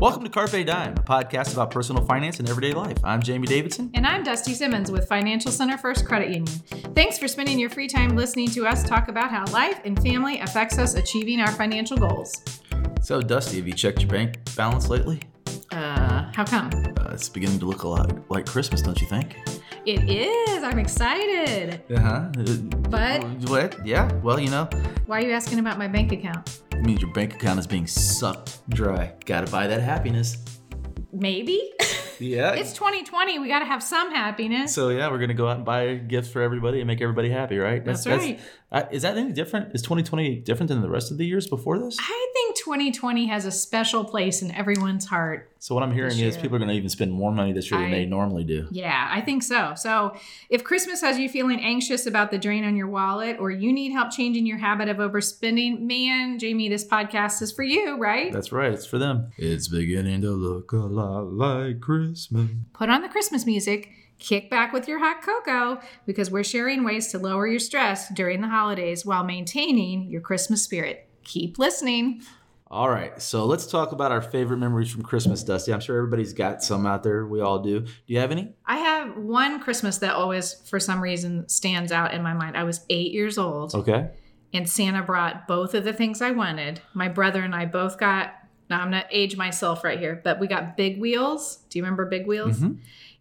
Welcome to Carpe Dime, a podcast about personal finance and everyday life. I'm Jamie Davidson. And I'm Dusty Simmons with Financial Center First Credit Union. Thanks for spending your free time listening to us talk about how life and family affects us achieving our financial goals. So, Dusty, have you checked your bank balance lately? Uh, how come? Uh, it's beginning to look a lot like Christmas, don't you think? It is. I'm excited. Uh huh. But what? Yeah. Well, you know, why are you asking about my bank account? It means your bank account is being sucked dry. Got to buy that happiness. Maybe. Yeah. it's 2020. We got to have some happiness. so yeah, we're gonna go out and buy gifts for everybody and make everybody happy, right? That's right. uh, is that any different? Is 2020 different than the rest of the years before this? I think 2020 has a special place in everyone's heart. So what I'm hearing is people are gonna even spend more money this year than they normally do. Yeah, I think so. So, if Christmas has you feeling anxious about the drain on your wallet or you need help changing your habit of overspending, man, Jamie, this podcast is for you, right? That's right. It's for them. It's beginning to look a lot like Christmas. Put on the Christmas music, kick back with your hot cocoa because we're sharing ways to lower your stress during the holidays while maintaining your Christmas spirit. Keep listening. All right. So let's talk about our favorite memories from Christmas, Dusty. I'm sure everybody's got some out there. We all do. Do you have any? I have one Christmas that always, for some reason, stands out in my mind. I was eight years old. Okay. and Santa brought both of the things I wanted. My brother and I both got. Now I'm gonna age myself right here, but we got big wheels. Do you remember big wheels? Mhm.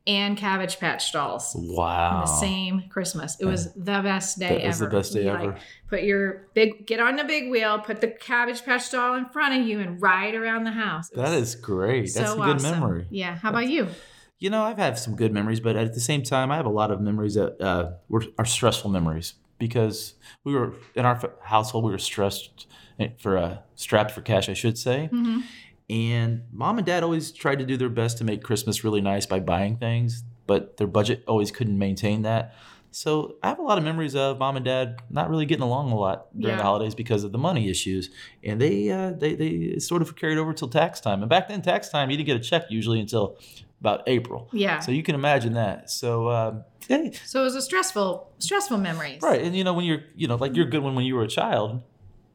And Cabbage Patch dolls. Wow. The same Christmas. It was the best day That ever. It was the best day You, ever. like, put your big, get on the big wheel, put the Cabbage Patch doll in front of you, and ride around the house. That is That was is great. That's a good awesome. memory. Yeah. How about you? You know, I've had some good memories, but at the same time, I have a lot of memories that uh, were are stressful memories because we were in our household. We were stressed for uh, strapped for cash, I should say. Mhm. And mom and dad always tried to do their best to make Christmas really nice by buying things, but their budget always couldn't maintain that. So I have a lot of memories of mom and dad not really getting along a lot during the holidays because of the money issues, and they uh, they they sort of carried over till tax time. And back then, tax time you didn't get a check usually until about April. Yeah. So you can imagine that. So um, hey, So it was a stressful, stressful memories. right, and you know when you're you know like you're good when when you were a child,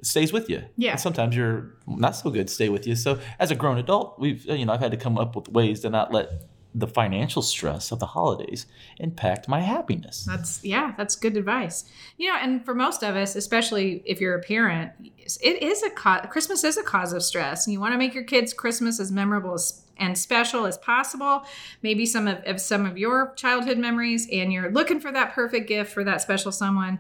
stays with you. Yeah. And sometimes you're not so good stay with you. So as a grown adult, we've you know I've had to come up with ways to not let the financial stress of the holidays impact my happiness. That's yeah, that's good advice. You know, and for most of us, especially if you're a parent, it is a cause. Christmas is a cause of stress, and you want to make your kids' Christmas as memorable as, and special as possible. Maybe some of, of some of your childhood memories, and you're looking for that perfect gift for that special someone,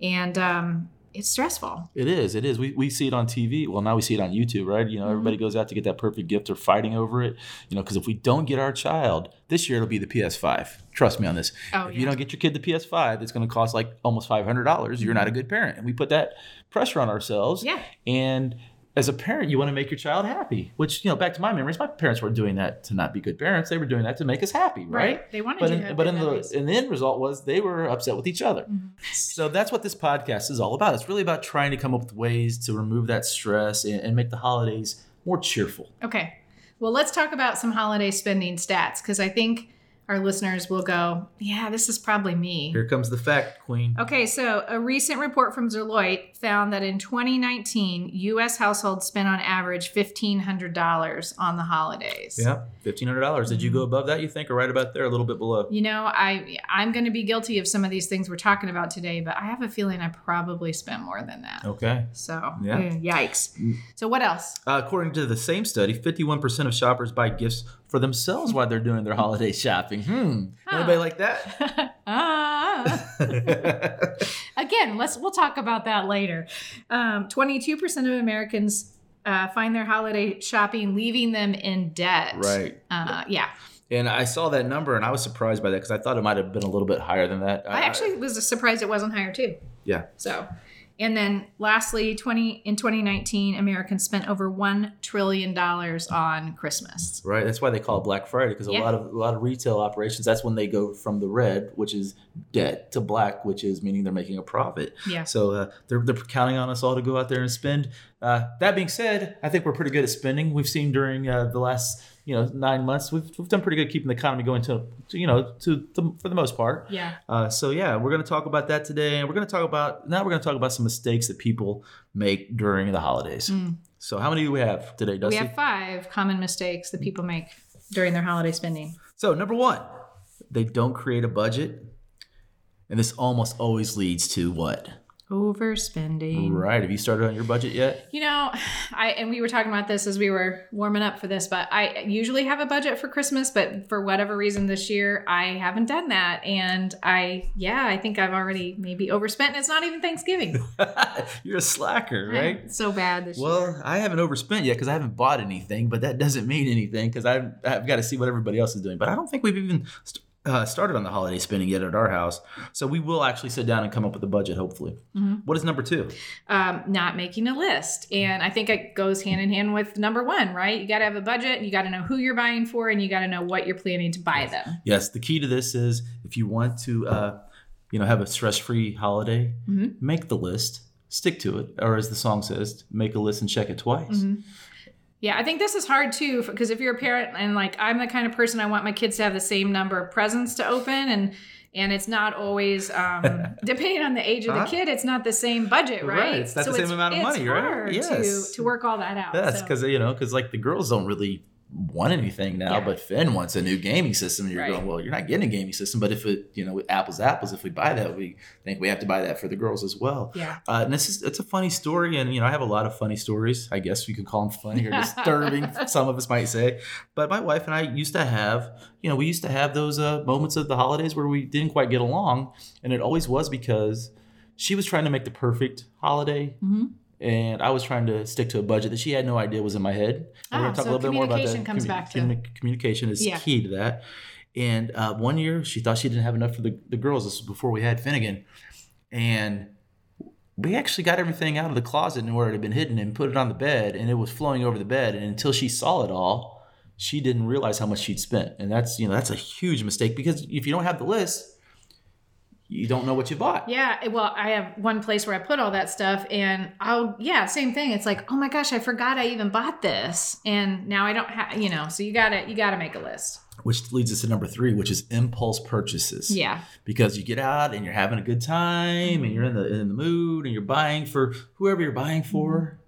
and um, it's stressful. It is. It is. We, we see it on TV. Well, now we see it on YouTube, right? You know, Mm-hmm. everybody goes out to get that perfect gift. They're fighting over it. You know, because if we don't get our child this year, it'll be the PS5. Trust me on this. Oh, if yeah. you don't get your kid the PS5, it's going to cost like almost five hundred dollars. You're not a good parent, and we put that pressure on ourselves. Yeah. And as a parent, you want to make your child happy. Which you know, back to my memories, my parents weren't doing that to not be good parents. They were doing that to make us happy, right? They wanted But in, to but in the and the end result was they were upset with each other. Mm-hmm. So that's what this podcast is all about. It's really about trying to come up with ways to remove that stress and, and make the holidays more cheerful. Okay. Well, let's talk about some holiday spending stats because I think our listeners will go, yeah, this is probably me. Here comes the fact, Queen. Okay, so a recent report from Deloitte found that in 2019, U.S. households spent on average $1,500 on the holidays. Yeah, fifteen hundred dollars. Did you go above that? You think, or right about there, a little bit below? You know, I I'm going to be guilty of some of these things we're talking about today, but I have a feeling I probably spent more than that. Okay. So, Yeah. eh, yikes. So, what else? Uh, according to the same study, fifty-one percent of shoppers buy gifts for themselves while they're doing their holiday shopping. Hmm. Huh. Anybody like that? ah. Again, let's we'll talk about that later. Um, 22% of Americans uh, find their holiday shopping leaving them in debt. right. Uh, yeah. And I saw that number and I was surprised by that because I thought it might have been a little bit higher than that. I actually was surprised it wasn't higher too. yeah. So, and then lastly, 20 in 2019, Americans spent over one trillion dollars on Christmas. Right. That's why they call it Black Friday because a Yeah. lot of a lot of retail operations. That's when they go from the red, which is debt, to black, which is meaning they're making a profit. Yeah. So uh, they're they're counting on us all to go out there and spend. Uh, that being said, I think we're pretty good at spending. We've seen during uh, the last you know nine months, we've, we've done pretty good keeping the economy going to, to you know to, to for the most part. Yeah. Uh, so yeah, we're going to talk about that today, and we're going to talk about now we're going to talk about some mistakes that people make during the holidays. Mm. So how many do we have today, We have five common mistakes that people make during their holiday spending. so number one, they don't create a budget, and this almost always leads to what? Overspending. Right. Have you started on your budget yet? You know, I and we were talking about this as we were warming up for this, but I usually have a budget for Christmas, but for whatever reason this year I haven't done that. And I yeah, I think I've already maybe overspent and it's not even Thanksgiving. You're a slacker, right? I'm so bad this year. Well, I haven't overspent yet because I haven't bought anything, but that doesn't mean anything because I've, I've got to see what everybody else is doing. But I don't think we've even st- uh, started on the holiday spending yet at our house. So we will actually sit down and come up with a budget, hopefully. Mhm. What is number two? um, not making a list. And I think it goes hand in hand with number one, right? You got to have a budget, you got to know who you're buying for, and you got to know what you're planning to buy them. Yes, the key to this is if you want to, uh, you know, have a stress-free holiday, Mhm. make the list, stick to it, or as the song says, make a list and check it twice. Mhm. Yeah, I think this is hard too because if you're a parent and like I'm the kind of person I want my kids to have the same number of presents to open and and it's not always um, depending on the age of the Huh? kid, it's not the same budget, right? Right, it's not the same amount of money, right? hard Yes. To to work all that out. That's so. because you know, because like the girls don't really want anything now, Yeah. but Finn wants a new gaming system. And you're Right. going, well, you're not getting a gaming system, but if it, you know, apples apples, if we buy that, we think we have to buy that for the girls as well. yeah. Uh, and this is it's a funny story, and you know, I have a lot of funny stories. I guess you could call them funny or disturbing. some of us might say, but my wife and I used to have, you know, we used to have those uh, moments of the holidays where we didn't quite get along, and it always was because she was trying to make the perfect holiday Mhm. And I was trying to stick to a budget that she had no idea was in my head. And Ah, so communication comes back to- Commu- communication is Yeah. key to that. And uh, one year she thought she didn't have enough for the, the girls. This was before we had Finnegan. And we actually got everything out of the closet and where it had been hidden and put it on the bed and it was flowing over the bed. And until she saw it all, she didn't realize how much she'd spent. And that's, you know, that's a huge mistake because if you don't have the list, you don't know what you bought. Yeah, eh, well, I have one place where I put all that stuff, and I'll, yeah, same thing. It's like, oh my gosh, I forgot I even bought this, and now I don't have, you know. So you gotta, you gotta make a list. Which leads us to number three, which is impulse purchases. Yeah, because you get out and you're having a good time and you're in the in the mood and you're buying for whoever you're buying for,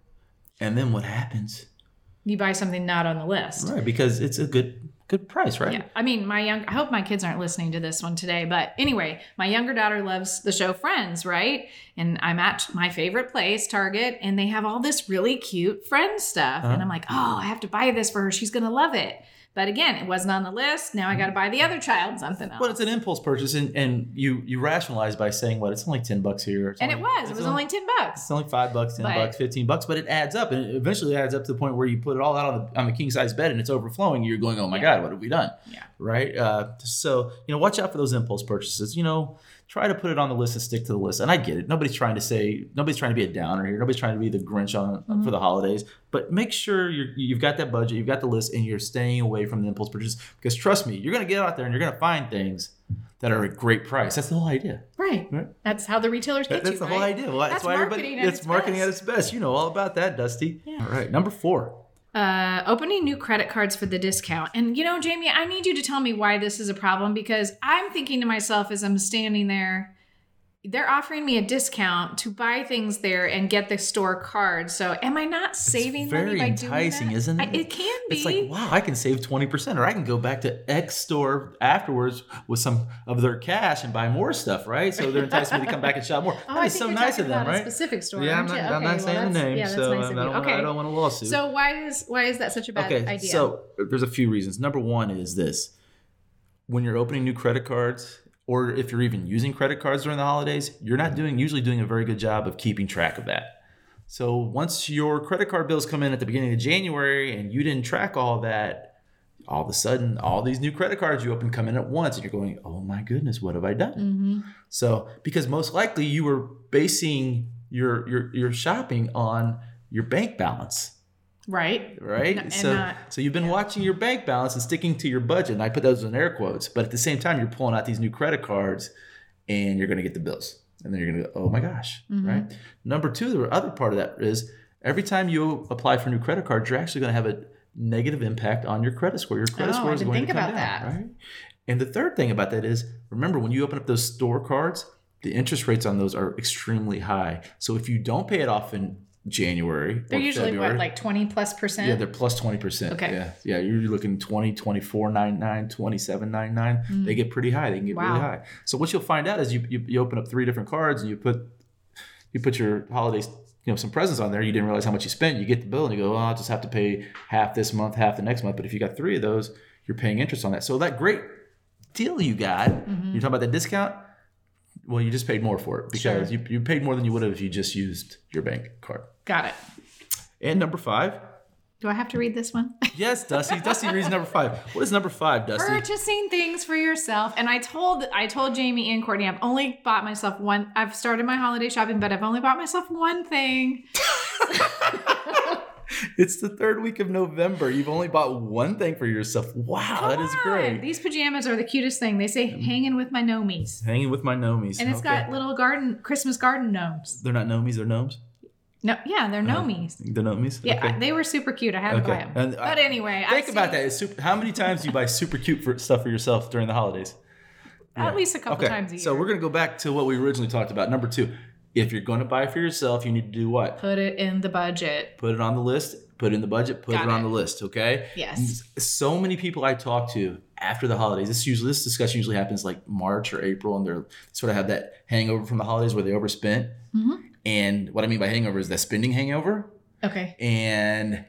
and then what happens? you buy something not on the list. Right, because it's a good good price, right? Yeah, I mean, my young. I hope my kids aren't listening to this one today, but anyway, my younger daughter loves the show Friends, right? And I'm at my favorite place, Target, and they have all this really cute Friends stuff, Uh-huh. and I'm like, oh, I have to buy this for her. She's gonna love it. But again, it wasn't on the list. Now I got to buy the other child something else. But it's an impulse purchase, and, and you you rationalize by saying, "What? It's only ten bucks here." And it was. It was only ten bucks. It's only five bucks, ten But- bucks, fifteen bucks, but it adds up, and it eventually adds up to the point where you put it all out on the on the king size bed, and it's overflowing. You're going, "Oh my Yeah. god, what have we done?" Yeah. Right. Uh, so you know, watch out for those impulse purchases. You know, try to put it on the list and stick to the list. And I get it. Nobody's trying to say nobody's trying to be a downer here. Nobody's trying to be the Grinch on Mhm. for the holidays. But make sure you're, you've got that budget, you've got the list, and you're staying away from the impulse purchases. Because trust me, you're going to get out there and you're going to find things that are a great price. That's the whole idea. Right. Right. That's how the retailers get That- that's you. the right? whole idea. Well, that's, That's why everybody marketing at it's its marketing at its best. You know all about that, Dusty. Yeah. All right, number four. Uh, opening new credit cards for the discount. And you know, Jamie, I need you to tell me why this is a problem because I'm thinking to myself as I'm standing there, they're offering me a discount to buy things there and get the store card. So am I not saving very money by enticing, doing that? isn't I- it? it can be. It's like, wow, I can save 20%, or I can go back to X store afterwards with some of their cash and buy more stuff, right? So they're enticing me to come back and shop more. Oh, that I is so nice of them, about a right? specific store. yeah, I'm aren't not, you? I'm not well, saying the name, yeah, that's so nice I, of don't, you. want- Okay. I don't want a lawsuit. So why is why is that such a bad okay, idea? so there's a few reasons. Number one is this: when you're opening new credit cards, or if you're even using credit cards during the holidays, you're not doing usually doing a very good job of keeping track of that. So once your credit card bills come in at the beginning of January and you didn't track all that, all of a sudden all these new credit cards you open come in at once and you're going, "Oh my goodness, what have I done?" Mhm. So because most likely you were basing your your your shopping on your bank balance right. right? No, so, not- so you've been watching your bank balance and sticking to your budget. And I put those in air quotes, but at the same time, you're pulling out these new credit cards, and you're going to get the bills, and then you're going to go, oh my gosh, Mhm. right? Number two, the other part of that is every time you apply for new credit cards, you're actually going to have a negative impact on your credit score. Your credit Oh, score is going think to come about down, that. right? And the third thing about that is, remember when you open up those store cards, the interest rates on those are extremely high. So if you don't pay it off in January. They're usually February. what, like 20 plus percent? Yeah, they're plus 20%. Okay. Yeah. Yeah. You're looking 20, 24, 99, 27, 99. They get pretty high. They can get really Mm. High. So what you'll find out is you, you, you open up three different cards and you put you put your holidays, you know, some presents on there. You didn't realize how much you spent. You get the bill and you go, well, I'll just have to pay half this month, half the next month. But if you got three of those, you're paying interest on that. So that great deal you got, Mm-hmm. you're talking about that discount. Well, you just paid more for it because Sure. you, you paid more than you would have if you just used your bank card. Got it. And number five, Do I have to read this one? Yes, Dusty. Dusty reads number five. What is number five, Dusty? Purchasing things for yourself. And I told I told Jamie and Courtney I've only bought myself one I've started my holiday shopping, but I've only bought myself one thing. It's the third week of November. You've only bought one thing for yourself. Wow, that is Come on. great. These pajamas are the cutest thing. They say mm-hmm. hanging with my gnomies. Hanging with my gnomies. And it's Okay. got little garden Christmas garden gnomes. They're not gnomies, they're gnomes. No, yeah, they're gnomies. The gnomies. Yeah, Uh-huh. Okay. they were super cute. I had to buy them. And I- but anyway, Think I've about that. Super, how many times do you buy super cute for stuff for yourself during the holidays? At least a couple Okay. times a year. So we're gonna go back to what we originally talked about. Number two, if you're going to buy for yourself, you need to do what? put it in the budget. Put it on the list. Put it in the budget. Put Got it on the list. Okay. Yes. so many people I talk to after the holidays. This usually this discussion usually happens like March or April, and they're sort of have that hangover from the holidays where they overspent. Mhm. And what I mean by hangover is that spending hangover, Okay. and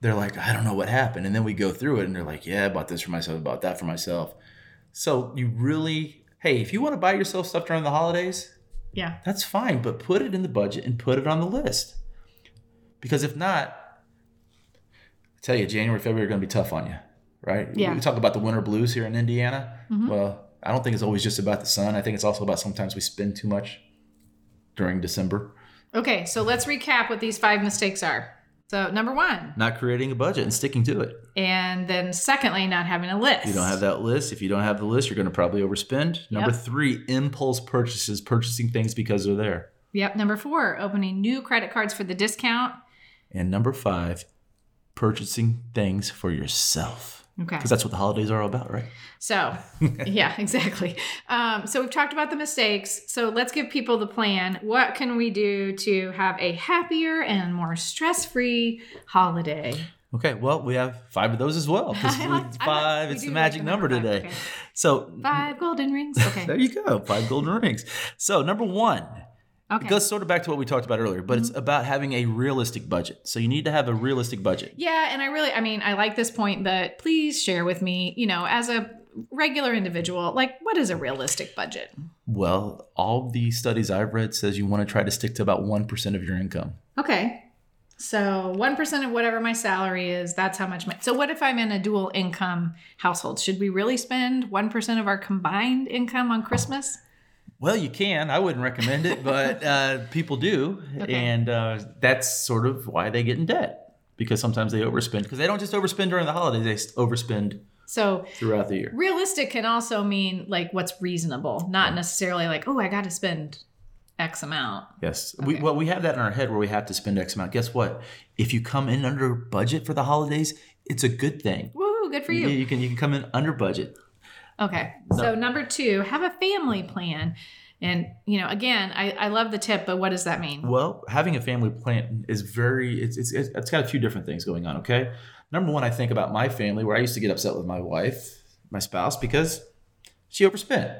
they're like, I don't know what happened, and then we go through it, and they're like, Yeah, I bought this for myself, I bought that for myself. So you really, hey, if you want to buy yourself stuff during the holidays, Yeah. that's fine, but put it in the budget and put it on the list. Because if not, I tell you, January, February are going to be tough on you, right? Yeah. We talk about the winter blues here in Indiana. Mhm. Well, I don't think it's always just about the sun. I think it's also about sometimes we spend too much during December. Okay, so let's recap what these five mistakes are. So, number one, Not creating a budget and sticking to it. and then secondly, not having a list. You don't have that list. If you don't have the list, you're going to probably overspend. Number Yep. three, impulse purchases, purchasing things because they're there. Yep. Number four, opening new credit cards for the discount. And number five, purchasing things for yourself. Okay. Because that's what the holidays are all about, right? So, yeah, exactly. Um, so, we've talked about the mistakes. So, let's give people the plan. What can we do to have a happier and more stress free holiday? Okay, well, we have five of those as well. 'cause I we- like- I five, it's the magic number number five, today. okay. So Five golden rings. Okay. there you go, five golden rings. So number one, Okay. it goes sort of back to what we talked about earlier, but Mm-hmm. it's about having a realistic budget. So you need to have a realistic budget. Yeah, and I really, I mean, I like this point, but please share with me, you know, as a regular individual, like what is a realistic budget? Well, all the studies I've read says you want to try to stick to about one percent of your income. Okay. So 1% of whatever my salary is, that's how much my. So, what if I'm in a dual income household? Should we really spend 1% of our combined income on Christmas? Well, you can. I wouldn't recommend it, but uh, people do, Okay. and uh, that's sort of why they get in debt because sometimes they overspend because they don't just overspend during the holidays; they overspend So, throughout the year. realistic can also mean like what's reasonable, not necessarily like, oh, I got to spend X amount. Yes. We, well, we have that in our head where we have to spend X amount. Guess what? If you come in under budget for the holidays, it's a good thing. Woohoo, good for You, you. you can you can come in under budget. Okay. So number two, have a family plan. And you know, again, I, I love the tip, but what does that mean? Well, having a family plan is very it's, it's it's got a few different things going on. Okay. Number one, I think about my family where I used to get upset with my wife, my spouse, because she overspent,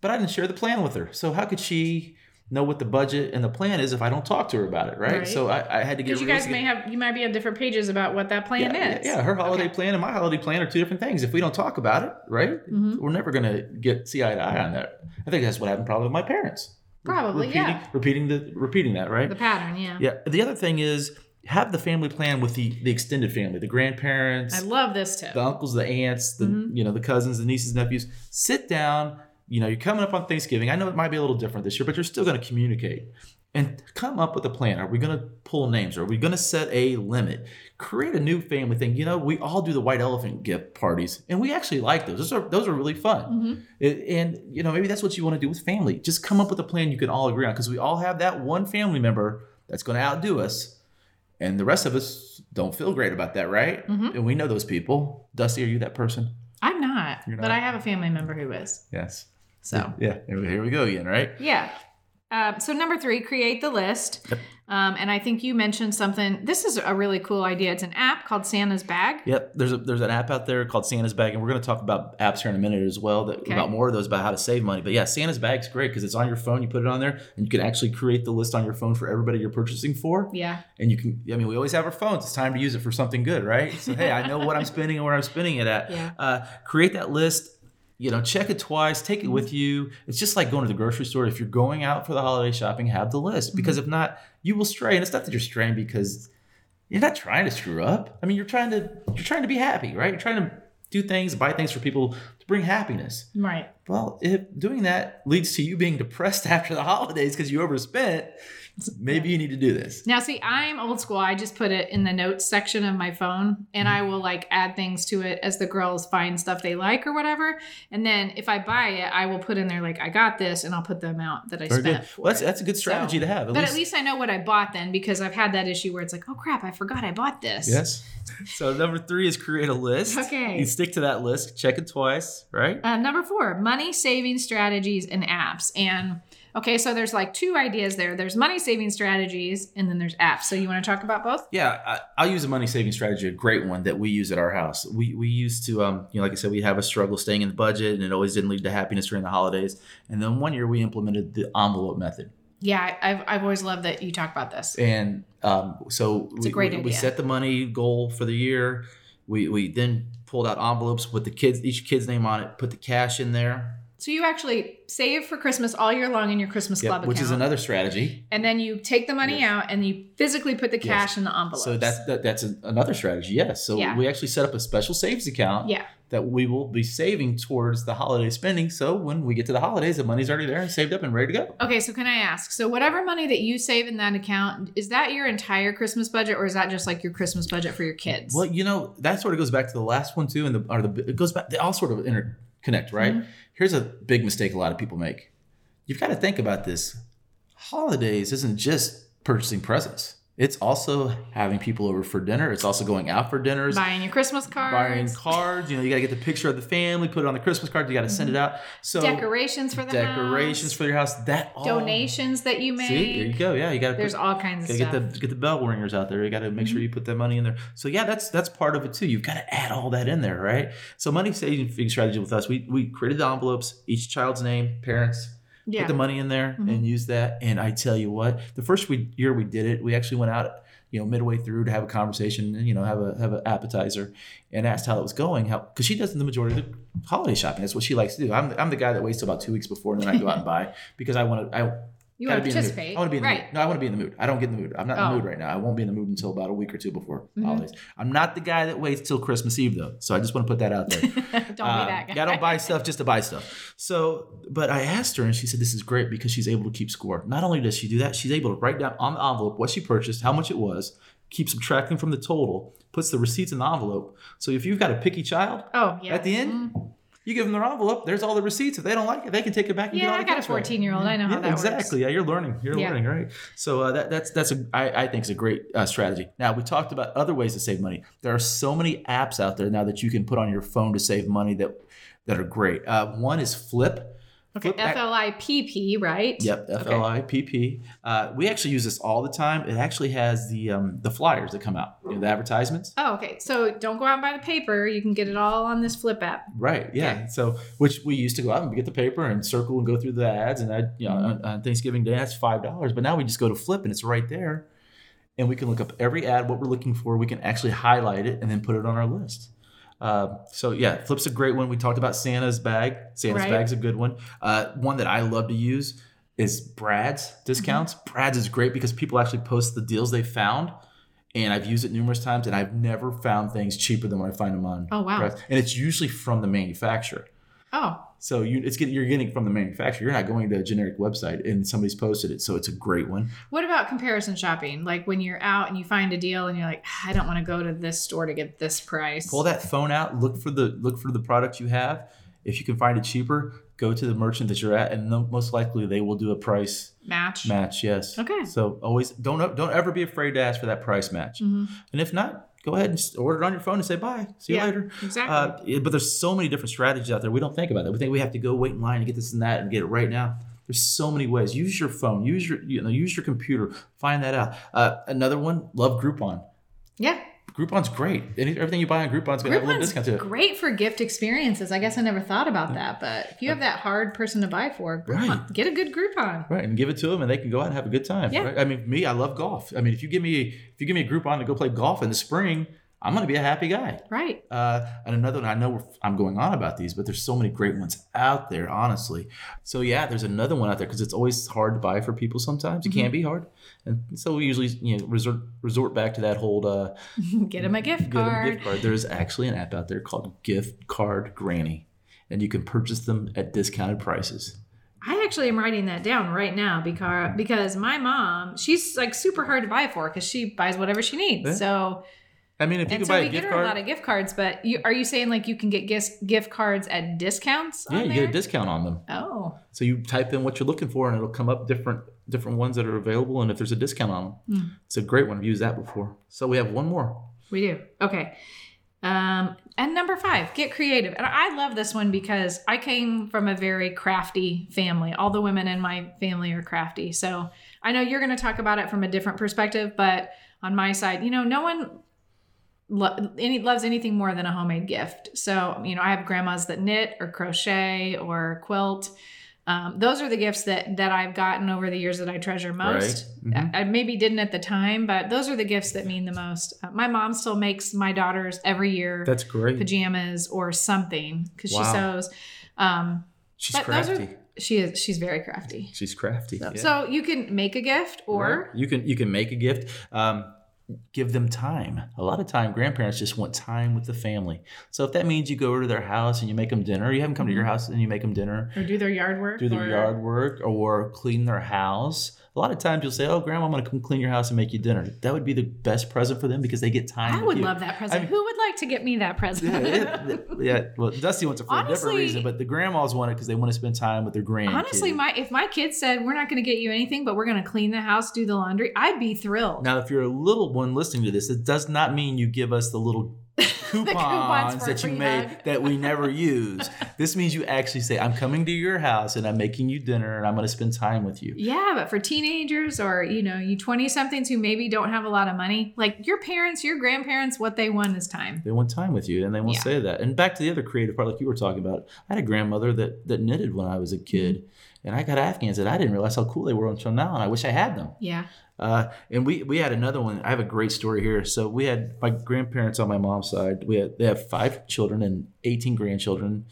but I didn't share the plan with her. So how could she know what the budget and the plan is if I don't talk to her about it, right? Right. So I, I had to get Because you guys may have you might be on different pages about what that plan yeah, is. Yeah, yeah, her holiday Okay. plan and my holiday plan are two different things. If we don't talk about it, right, Mhm. we're never gonna get see eye to eye on that. I think that's what happened probably with my parents. Probably, repeating, yeah. Repeating the repeating that, right? The pattern, yeah. yeah. The other thing is have the family plan with the the extended family, the grandparents, I love this tip. the uncles, the aunts, the Mhm. you know the cousins, the nieces, nephews. Sit down. You know, you're coming up on Thanksgiving. I know it might be a little different this year, but you're still going to communicate and come up with a plan. Are we going to pull names? Are we going to set a limit? Create a new family thing. You know, we all do the white elephant gift parties, and we actually like those. Those are those are really fun. Mhm. It- and you know, maybe that's what you want to do with family. Just come up with a plan you can all agree on, because we all have that one family member that's going to outdo us, and the rest of us don't feel great about that, right? Mhm. And we know those people. Dusty, are you that person? I'm not, You're but? I have a family member who is. Yes. So Yeah. Here we- go again, right? yeah. Uh, so number three, create the list. Um, and I think you mentioned something. This is a really cool idea. It's an app called Santa's Bag. Yep, there's a there's an app out there called Santa's Bag, and we're going to talk about apps here in a minute as well. That Okay. about more of those about how to save money. But yeah, Santa's Bag's great because it's on your phone. You put it on there, and you can actually create the list on your phone for everybody you're purchasing for. Yeah. And you can, I mean, we always have our phones. It's time to use it for something good, right? So hey, I know what I'm spending and where I'm spending it at. Yeah. Uh, create that list. You know, check it twice. Take it with mm-hmm. you. It's just like going to the grocery store. If you're going out for the holiday shopping, have the list mm-hmm. because if not, you will stray. And it's not that you're straying because you're not trying to screw up. I mean, you're trying to you're trying to be happy, right? You're trying to do things, buy things for people to bring happiness. Right. Well, if doing that leads to you being depressed after the holidays because you overspent, maybe you need to do this. Now, see, I'm old school. I just put it in the notes section of my phone and I will like add things to it as the girls find stuff they like or whatever. And then if I buy it, I will put in there like, I got this and I'll put the amount that I Very spent. Well, that's it. that's a good strategy So- to have. but at least I know what I bought then because I've had that issue where it's like, oh crap, I forgot I bought this. yes. So number three is create a list. Okay. You stick to that list. Check it twice, right? Uh, number four, money saving strategies and apps. And okay, so there's like two ideas there. There's money saving strategies, and then there's apps. So you want to talk about both? Yeah, I, I'll use a money saving strategy, a great one that we use at our house. We we used to, um, you know, like I said, we have a struggle staying in the budget, and it always didn't lead to happiness during the holidays. And then one year we implemented the envelope method. Yeah, I've, I've always loved that you talk about this. And um, so It's a great we, we set the money goal for the year. We we then pulled out envelopes with the kids, each kid's name on it, put the cash in there, So you actually save for Christmas all year long in your Christmas Yep, club which account. is another strategy. and then you take the money Yes. out and you physically put the Yes. cash in the envelopes. So that's that, that's a, another strategy. Yes. So Yeah. we actually set up a special savings account yeah. that we will be saving towards the holiday spending. So when we get to the holidays, the money's already there and saved up and ready to go. Okay, so can I ask? So whatever money that you save in that account, is that your entire Christmas budget or is that just like your Christmas budget for your kids? Well, you know that sort of goes back to the last one too, and the or the it goes back. They all sort of interconnect, right? Mhm. Here's a big mistake a lot of people make. You've got to think about this. Holidays isn't just purchasing presents. It's also having people over for dinner. It's also going out for dinners. Buying your Christmas cards, buying cards. You know, you got to get the picture of the family, put it on the Christmas card. You got to send it mm-hmm. out. So decorations for the decorations house, for your house. That all, donations that you make. See, there you go. Yeah, you got to There's all kinds of stuff. get the get the bell ringers out there. You got to make sure mm-hmm. you put that money in there. So yeah, that's that's part of it too. You've got to add all that in there, right? So money saving strategy with us, we we created the envelopes, each child's name, parents, yeah. put the money in there Mhm. and use that. And I tell you what, the first we, year we did it, we actually went out, you know, midway through to have a conversation and you know have a have an appetizer and asked how it was going. How because she does the majority of the holiday shopping. That's what she likes to do. I'm I'm the guy that waits till about two weeks before and then I go out and buy because I want to I you want to be in the mood. participate. I want to be in the right. mood. No, I want to be in the mood. I don't get in the mood. I'm not in Oh. the mood right now. I won't be in the mood until about a week or two before Mhm. holidays. I'm not the guy that waits till Christmas Eve though. So I just want to put that out there. don't Um, be that guy. I don't buy stuff just to buy stuff. So, but I asked her, and she said this is great because she's able to keep score. Not only does she do that, she's able to write down on the envelope what she purchased, how much it was, keep subtracting from the total, puts the receipts in the envelope. So if you've got a picky child, Oh yeah. at the end, Mhm. You give them their envelope. There's all the receipts. If they don't like it, they can take it back. And get Yeah, all I the got a cash back. 14 year old. I know how that exactly. works. Yeah, you're learning. You're Yeah. learning, right? So uh, that, that's that's a I, I think is a great uh, strategy. Now we talked about other ways to save money. There are so many apps out there now that you can put on your phone to save money that that are great. Uh, one is Flipp. Okay, F L I P P, right? Yep, F L I P P. Uh, we actually use this all the time. It actually has the um, the flyers that come out, you know, the advertisements. Oh, okay. So don't go out and buy the paper. You can get it all on this Flipp app. Right. Yeah. Okay. So, which we used to go out and get the paper and circle and go through the ads, and I, you know, on, on Thanksgiving Day that's five dollars. But now we just go to Flipp and it's right there, and we can look up every ad, what we're looking for. We can actually highlight it and then put it on our list. Uh, so yeah, Flipp's a great one. We talked about Santa's bag. Santa's Right. bag's a good one. Uh, one that I love to use is Brad's discounts. Mm-hmm. Brad's is great because people actually post the deals they found. And I've used it numerous times, and I've never found things cheaper than when I find them on. Oh, wow. Brad's. And it's usually from the manufacturer. Oh, So you, it's getting, you're getting from the manufacturer. You're not going to a generic website and somebody's posted it. So it's a great one. what about comparison shopping? Like when you're out and you find a deal and you're like, "Ah, I don't want to go to this store to get this price. Pull that phone out. Look for the look for the product you have. If you can find it cheaper, go to the merchant that you're at, and no- most likely they will do a price match. match. Yes. Okay. So always don't don't ever be afraid to ask for that price match. Mhm. And if not, go ahead and order it on your phone and say bye. See you later. Exactly. Uh, but there's so many different strategies out there. We don't think about that. We think we have to go wait in line and get this and that and get it right now. There's so many ways. Use your phone. Use your you know use your computer. Find that out. Uh, another one. Love Groupon. Yeah. Groupon's great. Any, everything you buy on Groupon's gonna have a little discount to it. great for gift experiences. I guess I never thought about that, but if you have that hard person to buy for, Groupon, Right. get a good Groupon. Right, and give it to them, and they can go out and have a good time. Yeah. Right? I mean, me, I love golf. I mean, if you give me if you give me a Groupon to go play golf in the spring, I'm gonna be a happy guy. Right. Uh, and another one, I know we're, I'm going on about these, but there's so many great ones out there, honestly. So yeah, there's another one out there because it's always hard to buy for people. Sometimes it Mm-hmm. can be hard, and so we usually you know resort resort back to that whole uh, Get them a gift 'em a card. gift card. There's actually an app out there called Gift Card Granny, and you can purchase them at discounted prices. I actually am writing that down right now because because my mom, she's like super hard to buy for because she buys whatever she needs. Yeah. So I mean, if you and can so buy we a get gift her a lot of gift cards. But you are you saying like you can get gift gift cards at discounts? yeah, you there? get a discount on them. Oh, So you type in what you're looking for, and it'll come up different different ones that are available, and if there's a discount on them, Hmm. it's a great one. I've used that before. So we have one more. we do. Okay. Um, and number five, get creative. And I love this one because I came from a very crafty family. All the women in my family are crafty. So I know you're going to talk about it from a different perspective, but on my side, you know, no one lo- any loves anything more than a homemade gift. So, you know, I have grandmas that knit or crochet or quilt. Um, those are the gifts that that I've gotten over the years that I treasure most. Right. Mhm. I, I maybe didn't at the time, but those are the gifts that mean the most. Uh, my mom still makes my daughters every year That's great. pajamas or something because Wow. she sews. Um, She's crafty. are she is she's very crafty. She's crafty. So, yeah. so you can make a gift or Right. you can you can make a gift. Um, give them time. A lot of time, grandparents just want time with the family. So if that means you go over to their house and you make them dinner, you have them come to your mm-hmm. house and you make them dinner, or do their yard work. do their or- yard work or clean their house. A lot of times you'll say, "Oh, grandma, I'm going to come clean your house and make you dinner." That would be the best present for them because they get time. I would you. love that present. I mean- Who would like to get me that present? yeah, it- yeah. Well, Dusty wants it for a different reason, but the grandmas want it because they want to spend time with their grandkids. Honestly, my if my kids said we're not going to get you anything, but we're going to clean the house, do the laundry, I'd be thrilled. Now, if you're a little one listening to this, it does not mean you give us the little coupons, that you made hug. that we never use. this means you actually say, "I'm coming to your house and I'm making you dinner and I'm going to spend time with you." Yeah, but for teenagers or you know you twenty somethings who maybe don't have a lot of money, like your parents, your grandparents, what they want is time. They want time with you, and they won't Yeah. say that. And back to the other creative part, like you were talking about, I had a grandmother that that knitted when I was a kid, Mm-hmm. And I got Afghans that I didn't realize how cool they were until now, and I wish I had them. Yeah. Uh, and we we had another one. I have a great story here. So we had my grandparents on my mom's side. We had they have five children and eighteen grandchildren,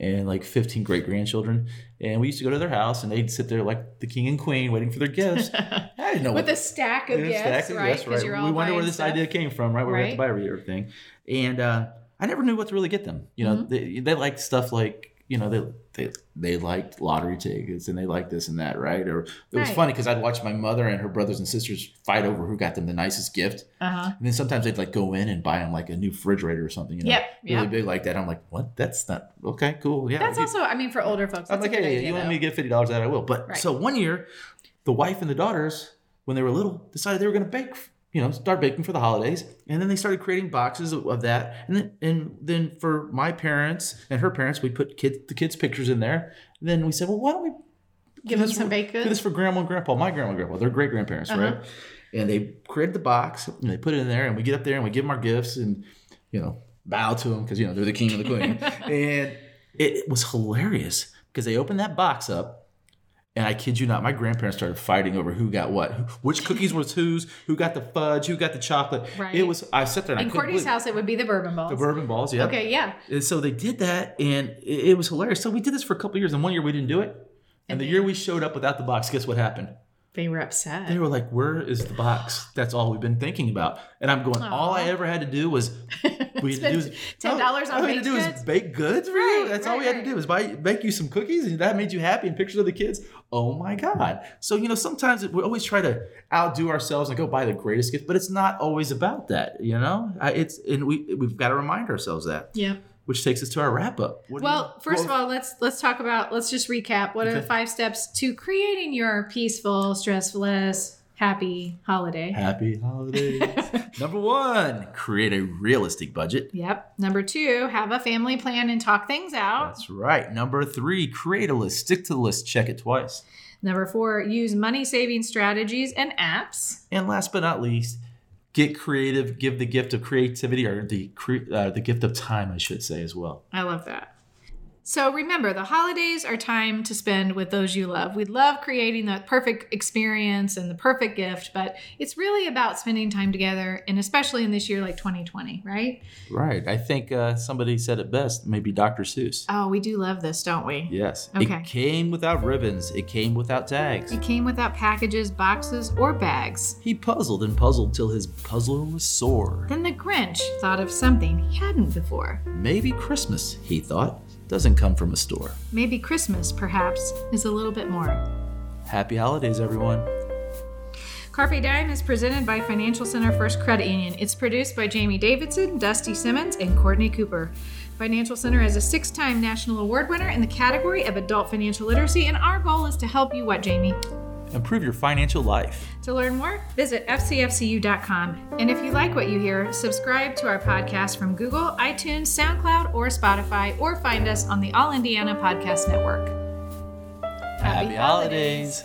and like fifteen great grandchildren. And we used to go to their house, and they'd sit there like the king and queen, waiting for their gifts. I didn't know With what a stack of gifts, stack of right? gifts, all we wonder where this stuff. idea came from, right? Where we have to Right. buy everything, and uh, I never knew what to really get them. You know, Mhm. they, they liked stuff like you know they they they liked lottery tickets and they liked this and that, right? Or it was Right. funny because I'd watch my mother and her brothers and sisters fight over who got them the nicest gift, Uh-huh. and then sometimes they'd like go in and buy them like a new refrigerator or something. You know, Yep, really yep. big like that. I'm like, what? That's not okay. Cool. Yeah. That's also, I mean, for older folks, I'm that's like, hey, idea. you want me to get fifty dollars that I will. But Right. so one year, the wife and the daughters, when they were little, decided they were going to bake. You know, start baking for the holidays, and then they started creating boxes of, of that. And then, and then for my parents and her parents, we put kids the kids' pictures in there. And then we said, well, why don't we Give them some for- baked Do goods. this for grandma and grandpa. My grandma and grandpa, they're great grandparents, Uh-huh. right? And they created the box and they put it in there, and we get up there and we give them our gifts and you know bow to them because you know they're the king and the queen. and it was hilarious because they opened that box up. And I kid you not, my grandparents started fighting over who got what, which cookies was whose, who got the fudge, who got the chocolate. Right. It was. I sat there and In Courtney's house, it would be the bourbon balls. the bourbon balls. Yeah. Okay, yeah. And so they did that, and it, it was hilarious. So we did this for a couple years, and one year we didn't do it. And, And the year we showed up without the box, guess what happened? They were upset. They were like, "Where is the box?" That's all we've been thinking about. And I'm going. All I ever had to do was oh, we had to do is- $10 on all we had to do is goods? bake goods for Right, you. That's all we had right. to do is buy bake you some cookies, and that made you happy. And pictures of the kids. Oh my god! So you know, sometimes we always try to outdo ourselves and go oh, buy the greatest gift, but it's not always about that. You know, I, it's and we we've got to remind ourselves that. yeah. Which takes us to our wrap up. What Well, you- first of all, let's let's talk about let's just recap. What are the five steps to creating your peaceful, stressless, happy holiday. Happy holidays. Number one, create a realistic budget. Yep. Number two, have a family plan and talk things out. That's right. Number three, create a list. Stick to the list. Check it twice. Number four, use money saving strategies and apps. And last but not least, get creative. Give the gift of creativity or the uh, the gift of time, I should say as well. I love that. So remember, the holidays are time to spend with those you love. We love creating the perfect experience and the perfect gift, but it's really about spending time together, and especially in this year like 2020, right? Right. I think uh, somebody said it best. Maybe Dr. Seuss. Oh, we do love this, don't we? Yes. Okay. It came without ribbons. It came without tags. It came without packages, boxes, or bags. He puzzled and puzzled till his puzzler was sore. Then the Grinch thought of something he hadn't before. Maybe Christmas, he thought, doesn't come from a store. Maybe Christmas, perhaps, is a little bit more. Happy holidays, everyone. Carpe Dime is presented by Financial Center First Credit Union. It's produced by Jamie Davidson, Dusty Simmons, and Courtney Cooper. Financial Center is a six time national award winner in the category of adult financial literacy, and our goal is to help you what, Jamie? Improve your financial life. To learn more, visit fcfcu.com. And if you like what you hear, subscribe to our podcast from Google, iTunes, SoundCloud, or Spotify, or find us on the All Indiana Podcast Network. Happy holidays.